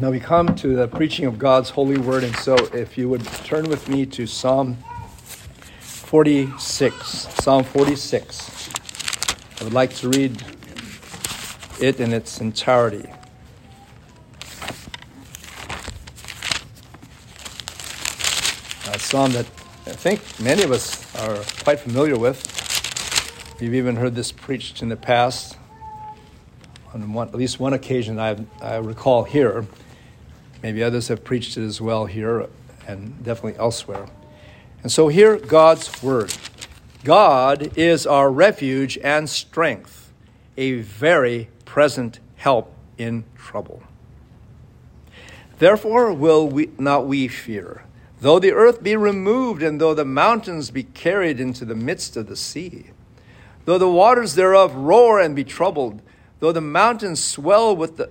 Now we come to the preaching of God's holy word, and so if you would turn with me to Psalm 46. Psalm 46. I would like to read it in its entirety. A psalm that I think many of us are quite familiar with. You've even heard this preached in the past on one, at least one occasion I, I recall here. Maybe others have preached it as well here and definitely elsewhere. And so, hear God's word God is our refuge and strength, a very present help in trouble. Therefore, will we not we fear, though the earth be removed, and though the mountains be carried into the midst of the sea, though the waters thereof roar and be troubled, though the mountains swell with the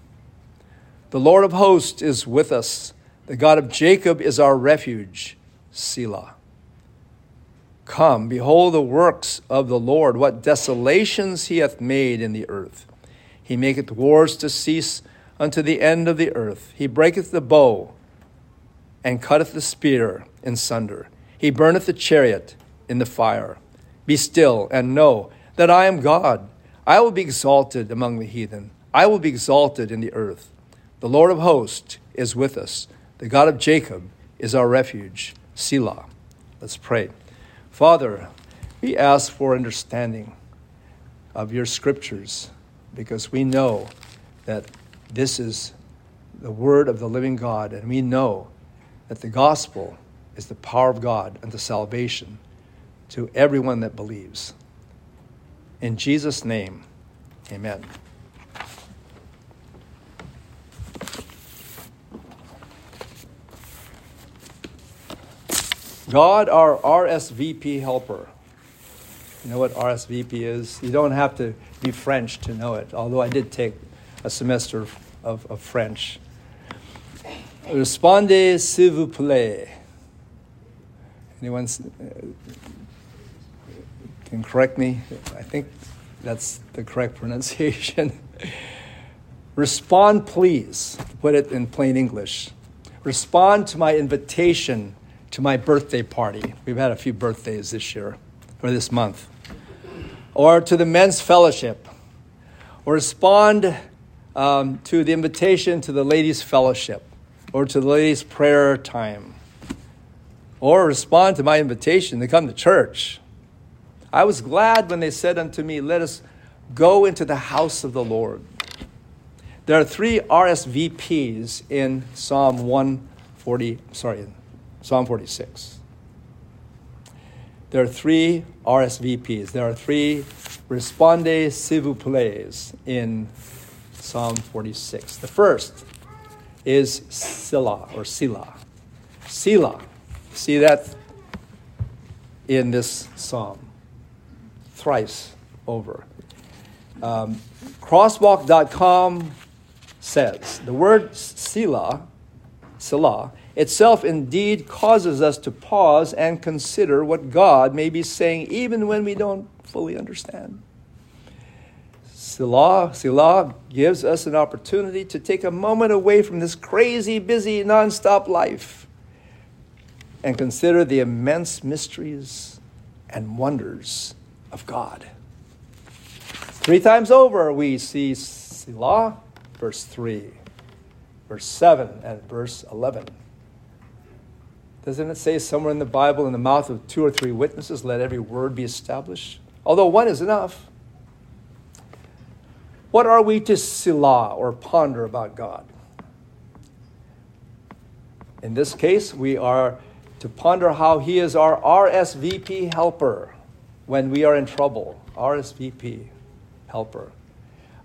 The Lord of hosts is with us. The God of Jacob is our refuge. Selah. Come, behold the works of the Lord, what desolations he hath made in the earth. He maketh wars to cease unto the end of the earth. He breaketh the bow and cutteth the spear in sunder. He burneth the chariot in the fire. Be still and know that I am God. I will be exalted among the heathen. I will be exalted in the earth. The Lord of hosts is with us. The God of Jacob is our refuge. Selah. Let's pray. Father, we ask for understanding of your scriptures because we know that this is the word of the living God, and we know that the gospel is the power of God unto salvation to everyone that believes. In Jesus' name, amen. God, our RSVP helper. You know what RSVP is? You don't have to be French to know it, although I did take a semester of, of French. Respondez s'il vous plaît. Anyone uh, can correct me? I think that's the correct pronunciation. Respond, please, put it in plain English. Respond to my invitation to my birthday party. We've had a few birthdays this year or this month. Or to the men's fellowship. Or respond um, to the invitation to the ladies' fellowship or to the ladies' prayer time. Or respond to my invitation to come to church. I was glad when they said unto me, Let us go into the house of the Lord. There are three RSVPs in Psalm 140, sorry, Psalm 46. There are three RSVPs. There are three Respondez s'il vous plaît in Psalm 46. The first is Selah or Sila. Selah. See that in this psalm thrice over. Um, crosswalk.com says the word Selah, Selah itself indeed causes us to pause and consider what God may be saying, even when we don't fully understand. Silah, Silah gives us an opportunity to take a moment away from this crazy, busy, nonstop life and consider the immense mysteries and wonders of God. Three times over, we see Silah, verse 3, verse 7, and verse 11. Doesn't it say somewhere in the Bible, in the mouth of two or three witnesses, let every word be established? Although one is enough. What are we to silah or ponder about God? In this case, we are to ponder how He is our RSVP helper when we are in trouble. RSVP helper.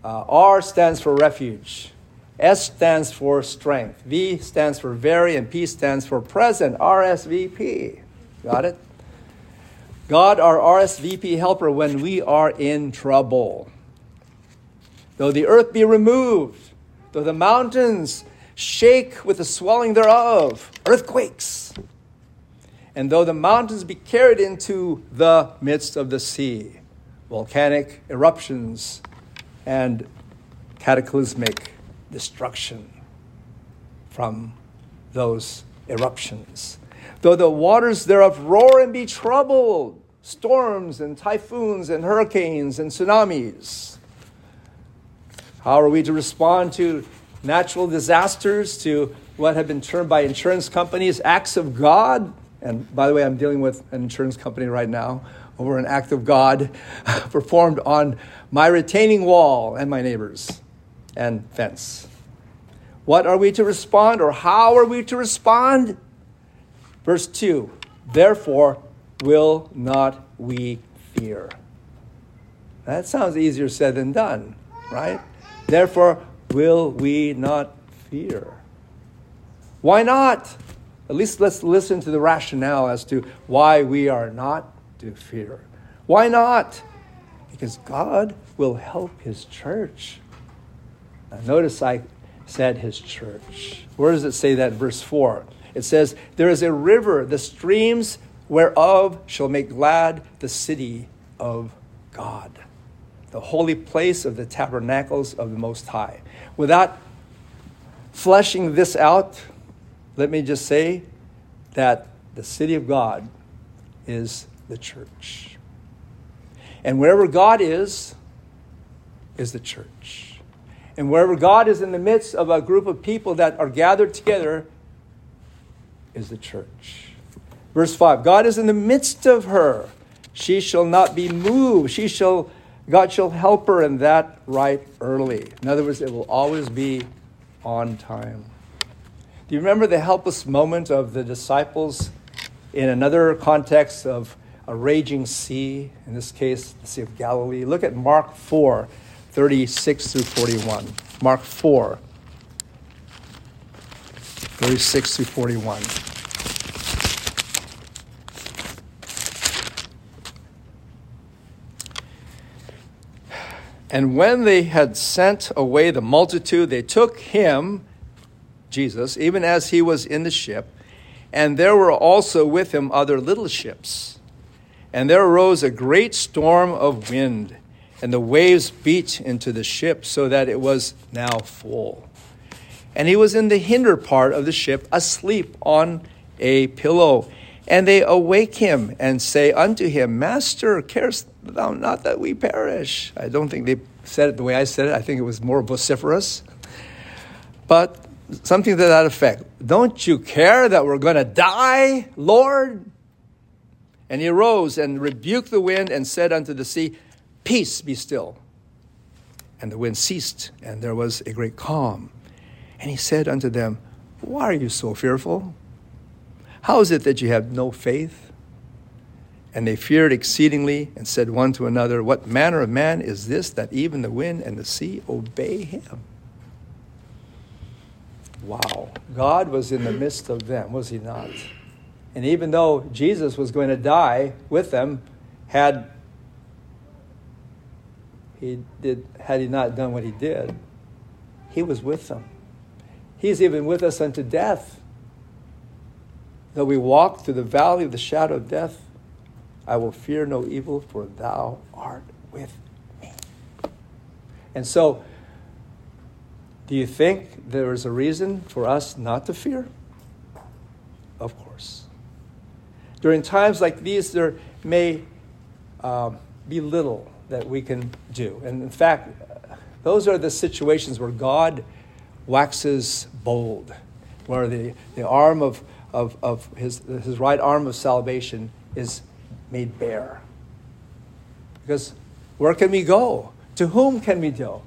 Uh, R stands for refuge. S stands for strength, V stands for very, and P stands for present, RSVP. Got it? God, our RSVP helper when we are in trouble. Though the earth be removed, though the mountains shake with the swelling thereof, earthquakes, and though the mountains be carried into the midst of the sea, volcanic eruptions and cataclysmic destruction from those eruptions. Though the waters thereof roar and be troubled, storms and typhoons and hurricanes and tsunamis. How are we to respond to natural disasters, to what have been termed by insurance companies acts of God? And by the way, I'm dealing with an insurance company right now over an act of God performed on my retaining wall and my neighbors and fence. What are we to respond, or how are we to respond? Verse 2 Therefore, will not we fear? That sounds easier said than done, right? Therefore, will we not fear? Why not? At least let's listen to the rationale as to why we are not to fear. Why not? Because God will help His church. Now, notice I said His church. Where does it say that in verse 4? It says, There is a river, the streams whereof shall make glad the city of God, the holy place of the tabernacles of the Most High. Without fleshing this out, let me just say that the city of God is the church. And wherever God is, is the church. And wherever God is in the midst of a group of people that are gathered together, is the church. Verse 5 God is in the midst of her. She shall not be moved. She shall, God shall help her, and that right early. In other words, it will always be on time. Do you remember the helpless moment of the disciples in another context of a raging sea, in this case, the Sea of Galilee. Look at Mark 4, 36 through 41. Mark 4, 36 through 41. And when they had sent away the multitude, they took him, Jesus, even as he was in the ship, and there were also with him other little ships. And there arose a great storm of wind, and the waves beat into the ship so that it was now full. And he was in the hinder part of the ship, asleep on a pillow. And they awake him and say unto him, Master, carest thou not that we perish? I don't think they said it the way I said it. I think it was more vociferous. But something to that effect. Don't you care that we're going to die, Lord? And he arose and rebuked the wind and said unto the sea, Peace, be still. And the wind ceased, and there was a great calm. And he said unto them, Why are you so fearful? How is it that you have no faith? And they feared exceedingly and said one to another, What manner of man is this that even the wind and the sea obey him? Wow. God was in the midst of them, was he not? And even though Jesus was going to die with them, had he did had he not done what he did, he was with them. He's even with us unto death. Though we walk through the valley of the shadow of death, I will fear no evil, for thou art with me. And so, do you think there is a reason for us not to fear? Of course. During times like these, there may um, be little that we can do. And in fact, those are the situations where God waxes bold, where the, the arm of, of, of his, his right arm of salvation is made bare. Because where can we go? To whom can we go?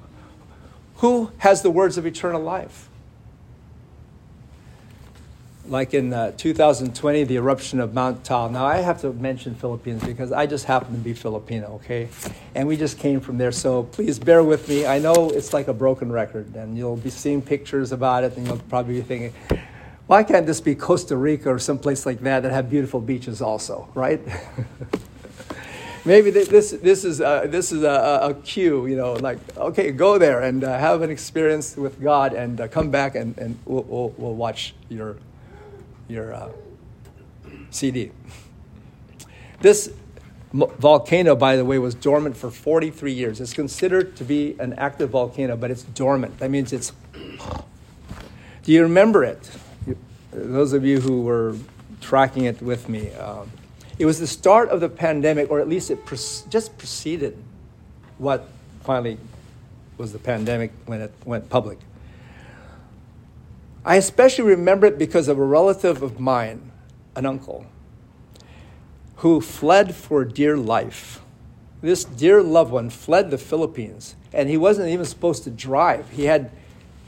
Who has the words of eternal life? Like in uh, 2020, the eruption of Mount Taal. Now, I have to mention Philippines because I just happen to be Filipino, okay? And we just came from there, so please bear with me. I know it's like a broken record, and you'll be seeing pictures about it, and you'll probably be thinking, why can't this be Costa Rica or someplace like that that have beautiful beaches also, right? Maybe this, this is, a, this is a, a cue, you know, like, okay, go there and uh, have an experience with God and uh, come back and, and we'll, we'll, we'll watch your your uh, CD. This volcano, by the way, was dormant for 43 years. It's considered to be an active volcano, but it's dormant. That means it's. Do you remember it? Those of you who were tracking it with me, um, it was the start of the pandemic, or at least it pre- just preceded what finally was the pandemic when it went public. I especially remember it because of a relative of mine, an uncle, who fled for dear life. This dear loved one fled the Philippines, and he wasn't even supposed to drive. He had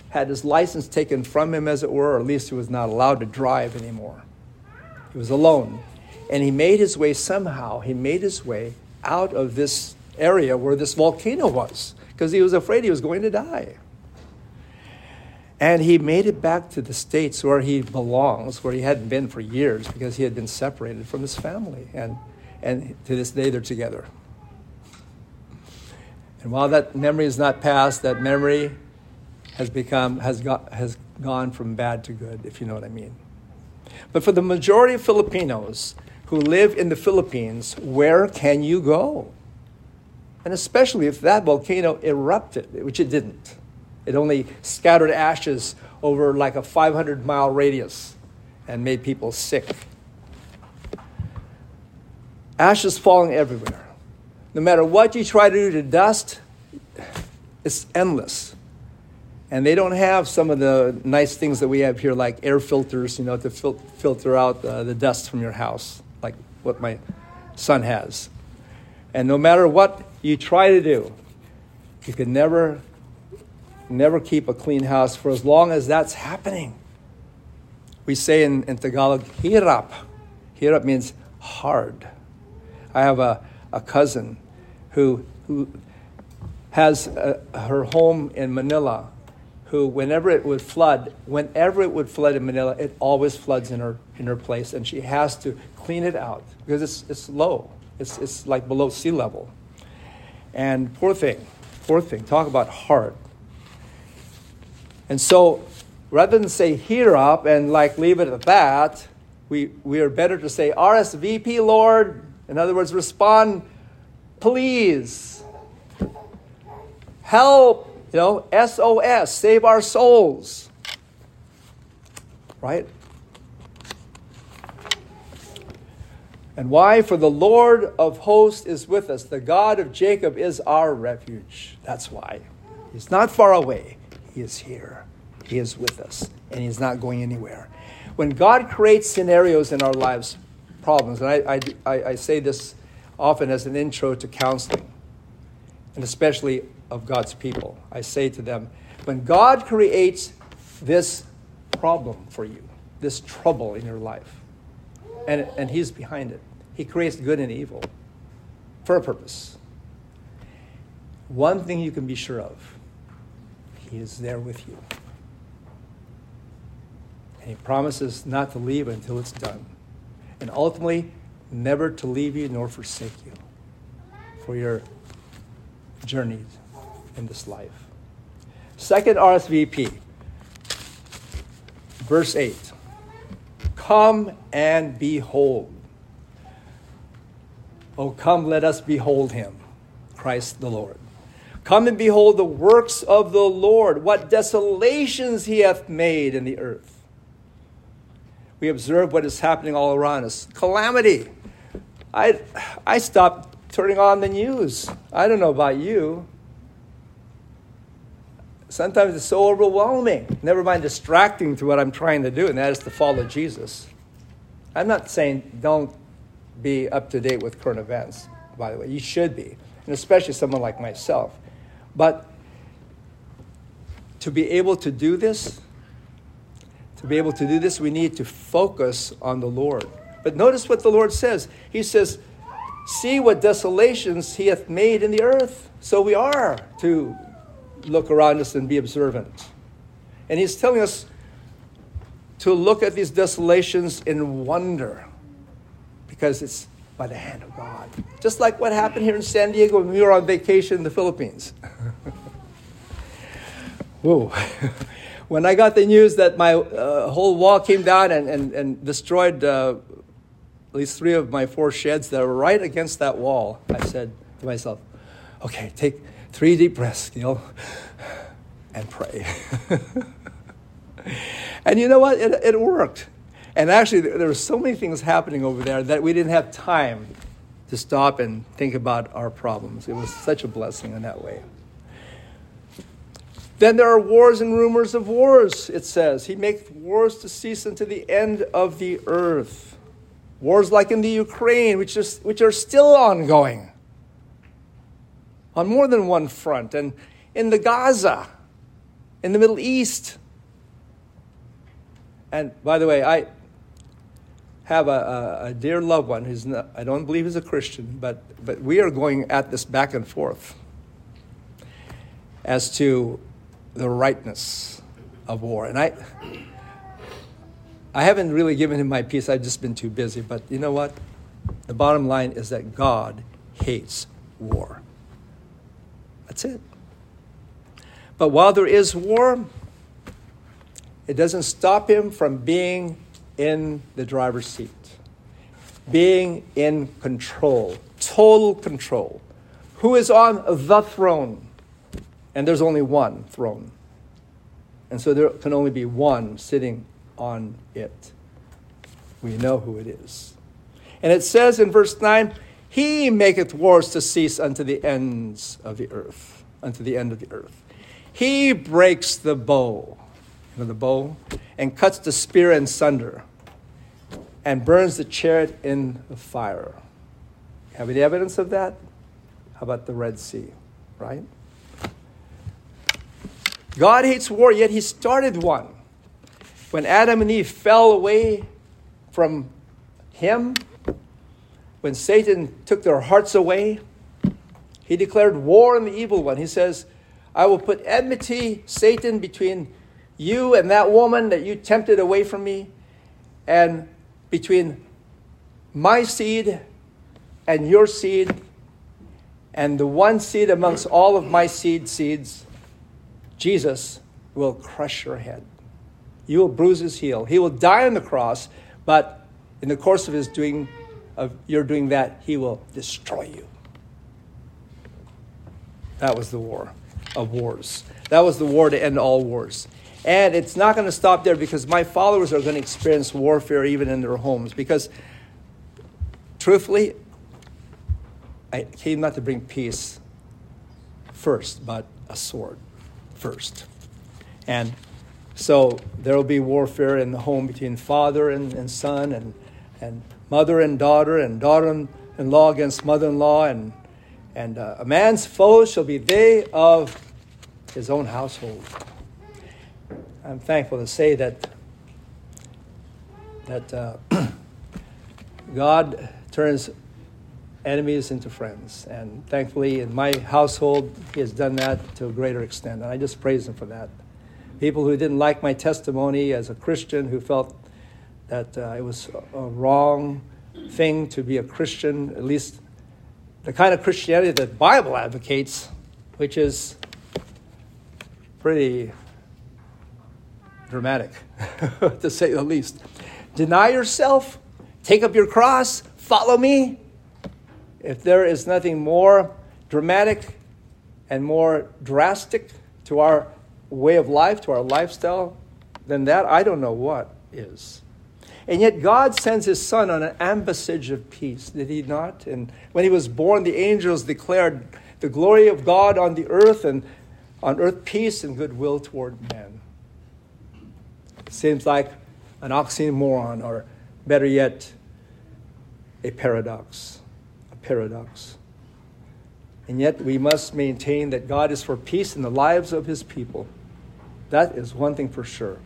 had his license taken from him, as it were, or at least he was not allowed to drive anymore. He was alone. And he made his way somehow, he made his way out of this area where this volcano was because he was afraid he was going to die. And he made it back to the States where he belongs, where he hadn't been for years because he had been separated from his family. And, and to this day, they're together. And while that memory is not past, that memory has become has got has gone from bad to good, if you know what I mean. But for the majority of Filipinos who live in the Philippines, where can you go? And especially if that volcano erupted, which it didn't. It only scattered ashes over like a 500 mile radius and made people sick. Ashes falling everywhere. No matter what you try to do to dust, it's endless. And they don't have some of the nice things that we have here, like air filters, you know, to fil- filter out uh, the dust from your house, like what my son has. And no matter what you try to do, you can never never keep a clean house for as long as that's happening. We say in, in Tagalog, hirap. Hirap means hard. I have a, a cousin who, who has a, her home in Manila, who, whenever it would flood, whenever it would flood in Manila, it always floods in her, in her place, and she has to clean it out because it's, it's low. It's, it's like below sea level. And poor thing, poor thing. Talk about hard. And so rather than say hirap and like leave it at that, we, we are better to say RSVP, Lord. In other words, respond, please. Help, you know, SOS, save our souls. Right? And why? For the Lord of hosts is with us. The God of Jacob is our refuge. That's why. He's not far away. He is here. He is with us, and He's not going anywhere. When God creates scenarios in our lives, problems, and I, I, I say this often as an intro to counseling, and especially of God's people, I say to them, when God creates this problem for you, this trouble in your life, and, and He's behind it, He creates good and evil for a purpose. One thing you can be sure of he is there with you. And He promises not to leave until it's done. And ultimately, never to leave you nor forsake you for your journey in this life. Second RSVP, verse 8 Come and behold. Oh, come, let us behold him, Christ the Lord. Come and behold the works of the Lord, what desolations he hath made in the earth. We observe what is happening all around us calamity. I, I stopped turning on the news. I don't know about you. Sometimes it's so overwhelming, never mind distracting to what I'm trying to do, and that is to follow Jesus. I'm not saying don't be up to date with current events, by the way. You should be, and especially someone like myself. But to be able to do this, To be able to do this, we need to focus on the Lord. But notice what the Lord says. He says, See what desolations he hath made in the earth. So we are to look around us and be observant. And he's telling us to look at these desolations in wonder because it's by the hand of God. Just like what happened here in San Diego when we were on vacation in the Philippines. Whoa. when I got the news that my uh, whole wall came down and, and, and destroyed uh, at least three of my four sheds that were right against that wall, I said to myself, okay, take three deep breaths, Gil, and pray. and you know what? It, it worked. And actually, there were so many things happening over there that we didn't have time to stop and think about our problems. It was such a blessing in that way. Then there are wars and rumors of wars, it says. He makes wars to cease unto the end of the earth. Wars like in the Ukraine, which, is, which are still ongoing on more than one front, and in the Gaza, in the Middle East. And by the way, I have a, a, a dear loved one who's not, I don't believe he's a Christian, but, but we are going at this back and forth as to the rightness of war. And I, I haven't really given him my peace. I've just been too busy. But you know what? The bottom line is that God hates war. That's it. But while there is war, it doesn't stop him from being in the driver's seat, being in control, total control. Who is on the throne? And there's only one throne. And so there can only be one sitting on it. We know who it is. And it says in verse 9, He maketh wars to cease unto the ends of the earth, unto the end of the earth. He breaks the bow, you know, the bow, and cuts the spear in sunder, and burns the chariot in the fire. Have any evidence of that? How about the Red Sea, right? God hates war, yet He started one. When Adam and Eve fell away from Him, when Satan took their hearts away, He declared war on the evil one. He says, I will put enmity, Satan, between you and that woman that you tempted away from me, and between my seed and your seed, and the one seed amongst all of my seed seeds Jesus will crush your head. You will bruise his heel. He will die on the cross, but in the course of his doing of your doing that, he will destroy you. That was the war of wars. That was the war to end all wars. And it's not going to stop there because my followers are going to experience warfare even in their homes. Because, truthfully, I came not to bring peace first, but a sword first. And so there will be warfare in the home between father and, and son, and, and mother and daughter, and daughter in law against mother in law. And, and uh, a man's foes shall be they of his own household. I'm thankful to say that, that uh, God turns enemies into friends. And thankfully, in my household, he has done that to a greater extent. And I just praise him for that. People who didn't like my testimony as a Christian, who felt that uh, it was a wrong thing to be a Christian, at least the kind of Christianity that the Bible advocates, which is pretty dramatic, to say the least. Deny yourself, take up your cross, follow me if there is nothing more dramatic and more drastic to our way of life, to our lifestyle, than that, I don't know what is. And yet, God sends His Son on an ambassage of peace, did He not? And when He was born, the angels declared the glory of God on the earth, and on earth peace and goodwill toward men. Seems like an oxymoron, or better yet, a paradox A paradox. And yet we must maintain that God is for peace in the lives of his people. That is one thing for sure.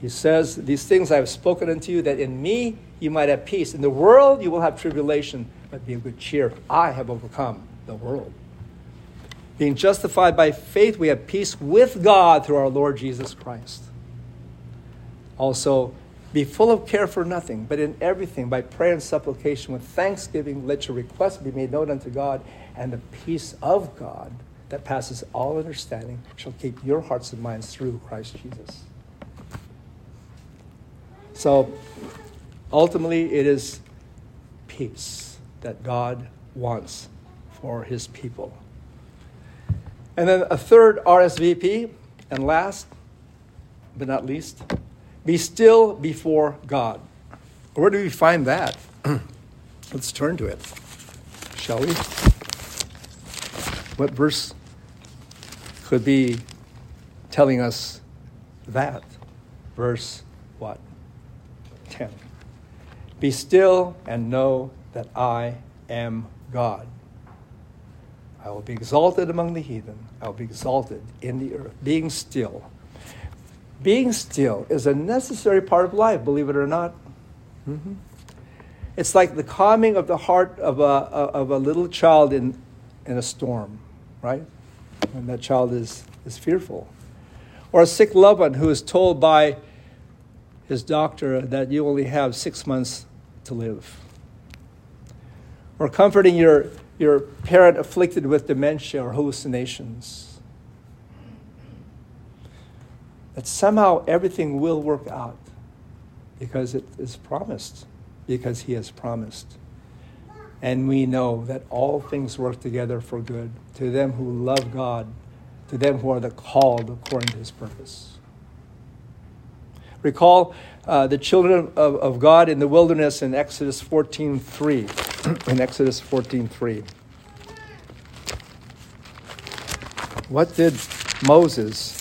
He says, These things I have spoken unto you, that in me you might have peace. In the world you will have tribulation, but be of good cheer. I have overcome the world. Being justified by faith, we have peace with God through our Lord Jesus Christ. Also, be full of care for nothing, but in everything, by prayer and supplication, with thanksgiving, let your requests be made known unto God, and the peace of God that passes all understanding shall keep your hearts and minds through Christ Jesus. So, ultimately, it is peace that God wants for his people. And then a third RSVP, and last but not least, be still before God. Where do we find that? Let's turn to it, shall we? What verse could be telling us that? Verse what? 10. Be still and know that I am God. I will be exalted among the heathen. I will be exalted in the earth. Being still being still is a necessary part of life, believe it or not. Mm-hmm. It's like the calming of the heart of a, of a little child in, in a storm, right? When that child is, is fearful. Or a sick loved one who is told by his doctor that you only have six months to live. Or comforting your, your parent afflicted with dementia or hallucinations that somehow everything will work out because it is promised, because He has promised. And we know that all things work together for good to them who love God, to them who are the called according to His purpose. Recall uh, the children of, of God in the wilderness in Exodus 14.3. in Exodus 14.3. What did Moses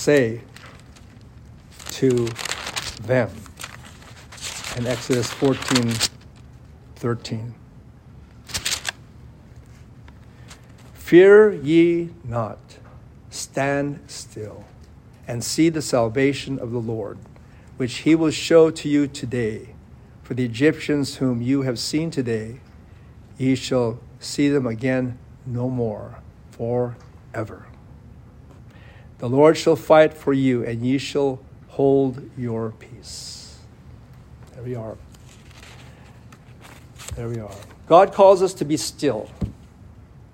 say to them in Exodus 14 13. Fear ye not, stand still, and see the salvation of the Lord, which he will show to you today. For the Egyptians whom you have seen today, ye shall see them again no more forever. The Lord shall fight for you, and ye shall hold your peace. There we are. There we are. God calls us to be still.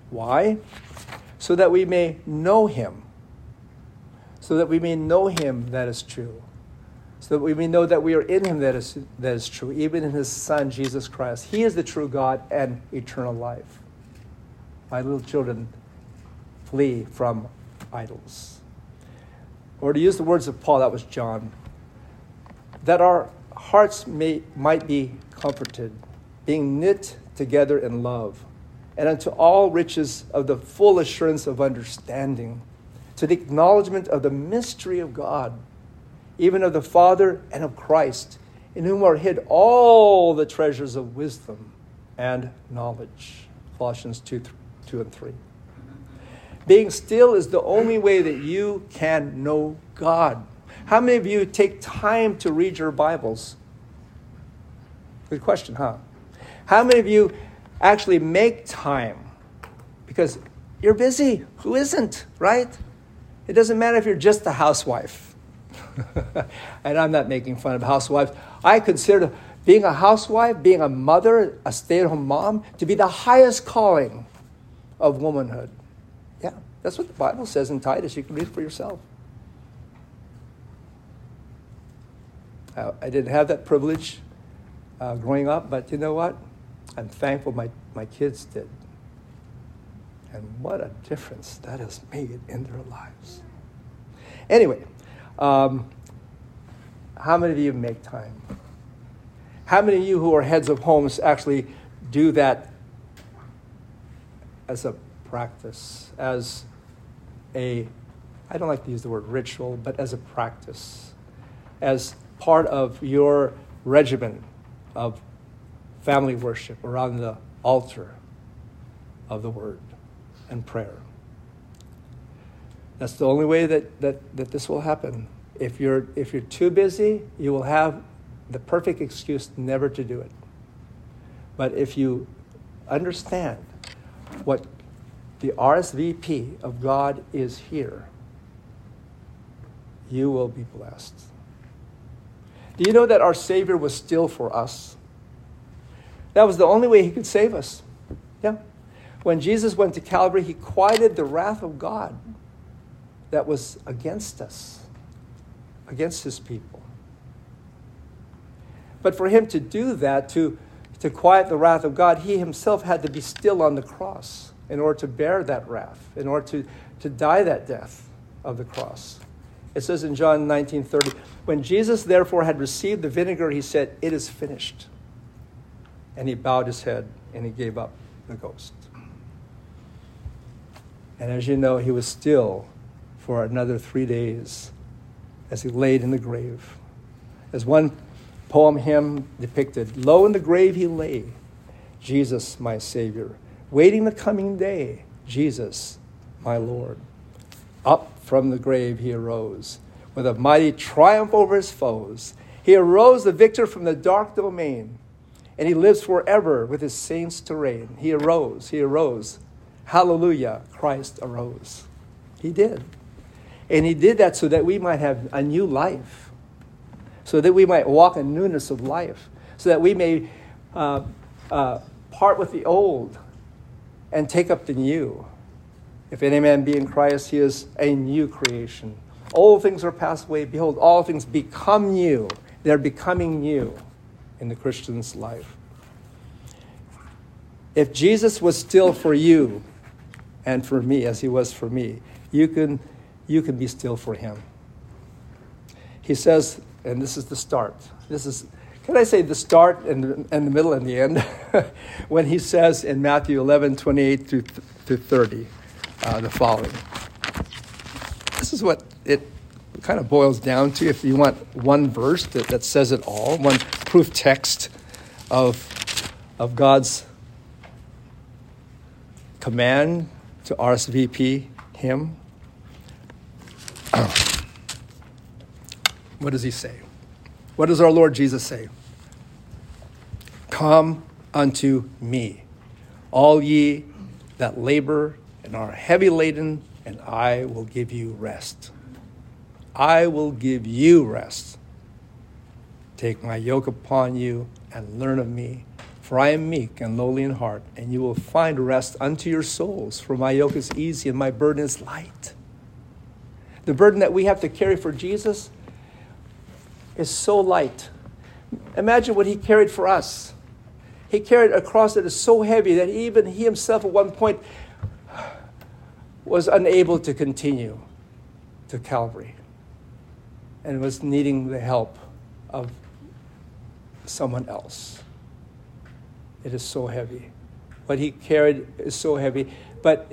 Why? So that we may know Him. So that we may know Him that is true. So that we may know that we are in Him that is, that is true, even in His Son, Jesus Christ. He is the true God and eternal life. My little children, flee from idols or to use the words of Paul, that was John, that our hearts may, might be comforted, being knit together in love, and unto all riches of the full assurance of understanding, to the acknowledgement of the mystery of God, even of the Father and of Christ, in whom are hid all the treasures of wisdom and knowledge. Colossians 2, 2 and 3. Being still is the only way that you can know God. How many of you take time to read your Bibles? Good question, huh? How many of you actually make time? Because you're busy. Who isn't, right? It doesn't matter if you're just a housewife. and I'm not making fun of housewives. I consider being a housewife, being a mother, a stay at home mom, to be the highest calling of womanhood. That's what the Bible says in Titus. You can read it for yourself. Uh, I didn't have that privilege uh, growing up, but you know what? I'm thankful my, my kids did. And what a difference that has made in their lives. Anyway, um, how many of you make time? How many of you who are heads of homes actually do that as a practice, as a, I don't like to use the word ritual, but as a practice, as part of your regimen of family worship around the altar of the word and prayer. That's the only way that, that, that this will happen If you're, if you're too busy, you will have the perfect excuse never to do it. But if you understand what the RSVP of God is here, you will be blessed. Do you know that our Savior was still for us? That was the only way He could save us. Yeah. When Jesus went to Calvary, He quieted the wrath of God that was against us, against His people. But for Him to do that, to, to quiet the wrath of God, He Himself had to be still on the cross in order to bear that wrath, in order to, to die that death of the cross. It says in John 19:30, when Jesus therefore had received the vinegar, he said, "It is finished." And he bowed his head and he gave up the ghost. And as you know, he was still for another three days as he laid in the grave. As one poem hymn depicted, Lo in the grave he lay, Jesus, my Savior, waiting the coming day, Jesus, my Lord. Up from the grave he arose with a mighty triumph over his foes. He arose the victor from the dark domain, and he lives forever with his saints to reign. He arose, he arose. Hallelujah, Christ arose. He did. And he did that so that we might have a new life, so that we might walk in newness of life, so that we may uh, uh, part with the old and take up the new. If any man be in Christ, he is a new creation. All things are passed away. Behold, all things become new. They're becoming new in the Christian's life. If Jesus was still for you and for me as he was for me, you can, you can be still for him. He says, and this is the start. This is, can I say the start and the, and the middle and the end? when he says in Matthew 11, 28 to, to 30 uh, the following. This is what it kind of boils down to if you want one verse that, that says it all, one proof text of, of God's command to RSVP him. what does he say? What does our Lord Jesus say? Come unto me, all ye that labor and are heavy laden, and I will give you rest. I will give you rest. Take my yoke upon you and learn of me, for I am meek and lowly in heart, and you will find rest unto your souls. For my yoke is easy and my burden is light. The burden that we have to carry for Jesus is so light. Imagine what he carried for us. He carried a cross that is so heavy that even he himself at one point was unable to continue to Calvary and was needing the help of someone else. It is so heavy. What he carried is so heavy. But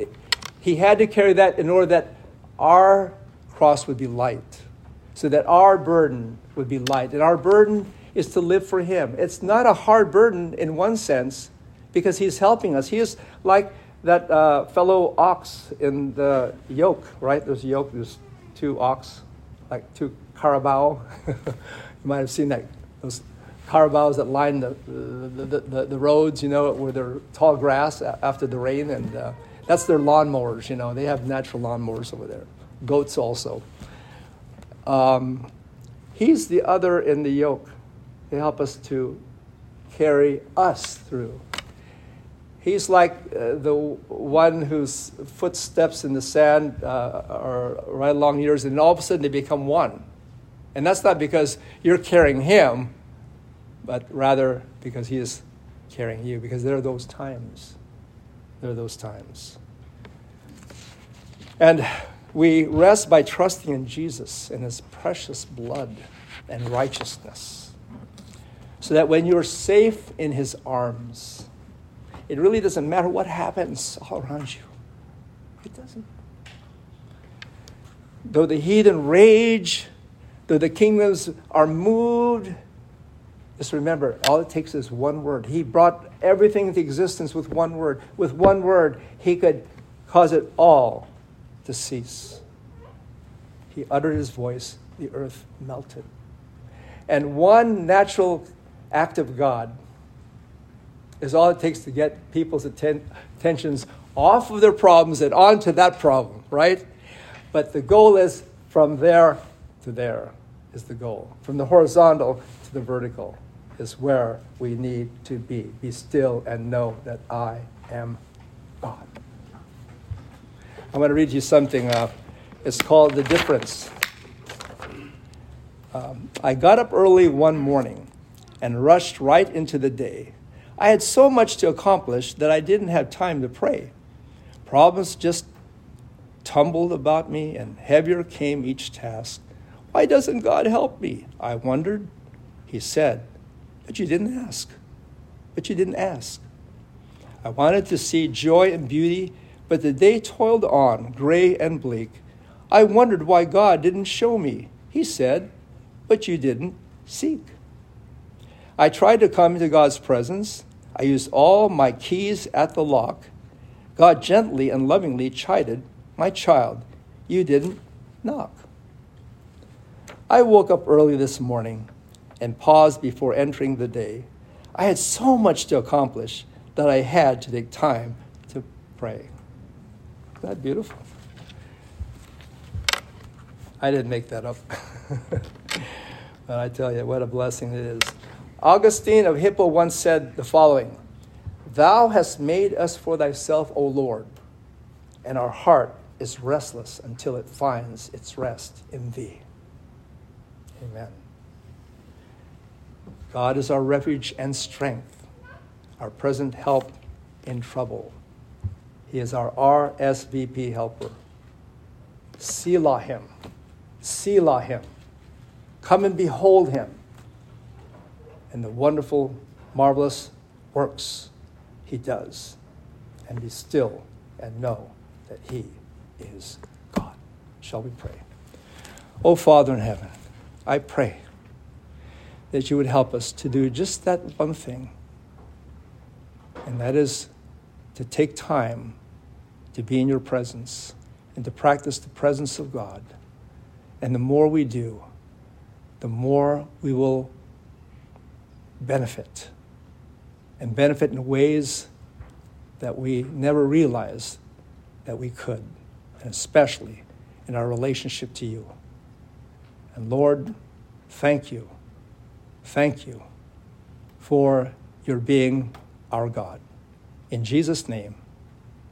he had to carry that in order that our cross would be light, so that our burden would be light. And our burden is to live for him. It's not a hard burden in one sense because he's helping us. He is like that uh, fellow ox in the yoke, right? There's yoke, there's two ox, like two carabao. you might have seen that, those carabaos that line the, the, the, the, roads, you know, where they're tall grass after the rain, and uh, that's their lawnmowers, you know. They have natural lawnmowers over there. Goats also. Um, he's the other in the yoke. They help us to carry us through He's like uh, the one whose footsteps in the sand uh, are right along yours, and all of a sudden they become one. And that's not because you're carrying him, but rather because he is carrying you, because there are those times. There are those times. And we rest by trusting in Jesus and his precious blood and righteousness. So that when you're safe in his arms, it really doesn't matter what happens all around you. It doesn't. Though the heathen rage, though the kingdoms are moved, just remember, all it takes is one word. He brought everything into existence with one word. With one word, he could cause it all to cease. he uttered his voice, the earth melted. And one natural act of God is all it takes to get people's atten- attentions off of their problems and onto that problem, right? But the goal is from there to there is the goal. From the horizontal to the vertical is where we need to be. Be still and know that I am God. I'm going to read you something. Uh, it's called The Difference. Um, I got up early one morning and rushed right into the day. I had so much to accomplish that I didn't have time to pray. Problems just tumbled about me, and heavier came each task. Why doesn't God help me? I wondered. He said, But you didn't ask. But you didn't ask. I wanted to see joy and beauty, but the day toiled on, gray and bleak. I wondered why God didn't show me. He said, But you didn't seek. I tried to come into God's presence. I used all my keys at the lock. God gently and lovingly chided, My child, you didn't knock. I woke up early this morning and paused before entering the day. I had so much to accomplish that I had to take time to pray. Isn't that beautiful? I didn't make that up. but I tell you, what a blessing it is. Augustine of Hippo once said the following Thou hast made us for thyself, O Lord, and our heart is restless until it finds its rest in thee. Amen. God is our refuge and strength, our present help in trouble. He is our RSVP helper. Selah him. Selah him. Come and behold him and the wonderful, marvelous works he does. And be still and know that he is God. Shall we pray? Oh, Father in heaven, I pray that you would help us to do just that one thing, and that is to take time to be in your presence and to practice the presence of God. And the more we do, the more we will benefit and benefit in ways that we never realized that we could, and especially in our relationship to you. And Lord, thank you. Thank you for your being our God. In Jesus' name,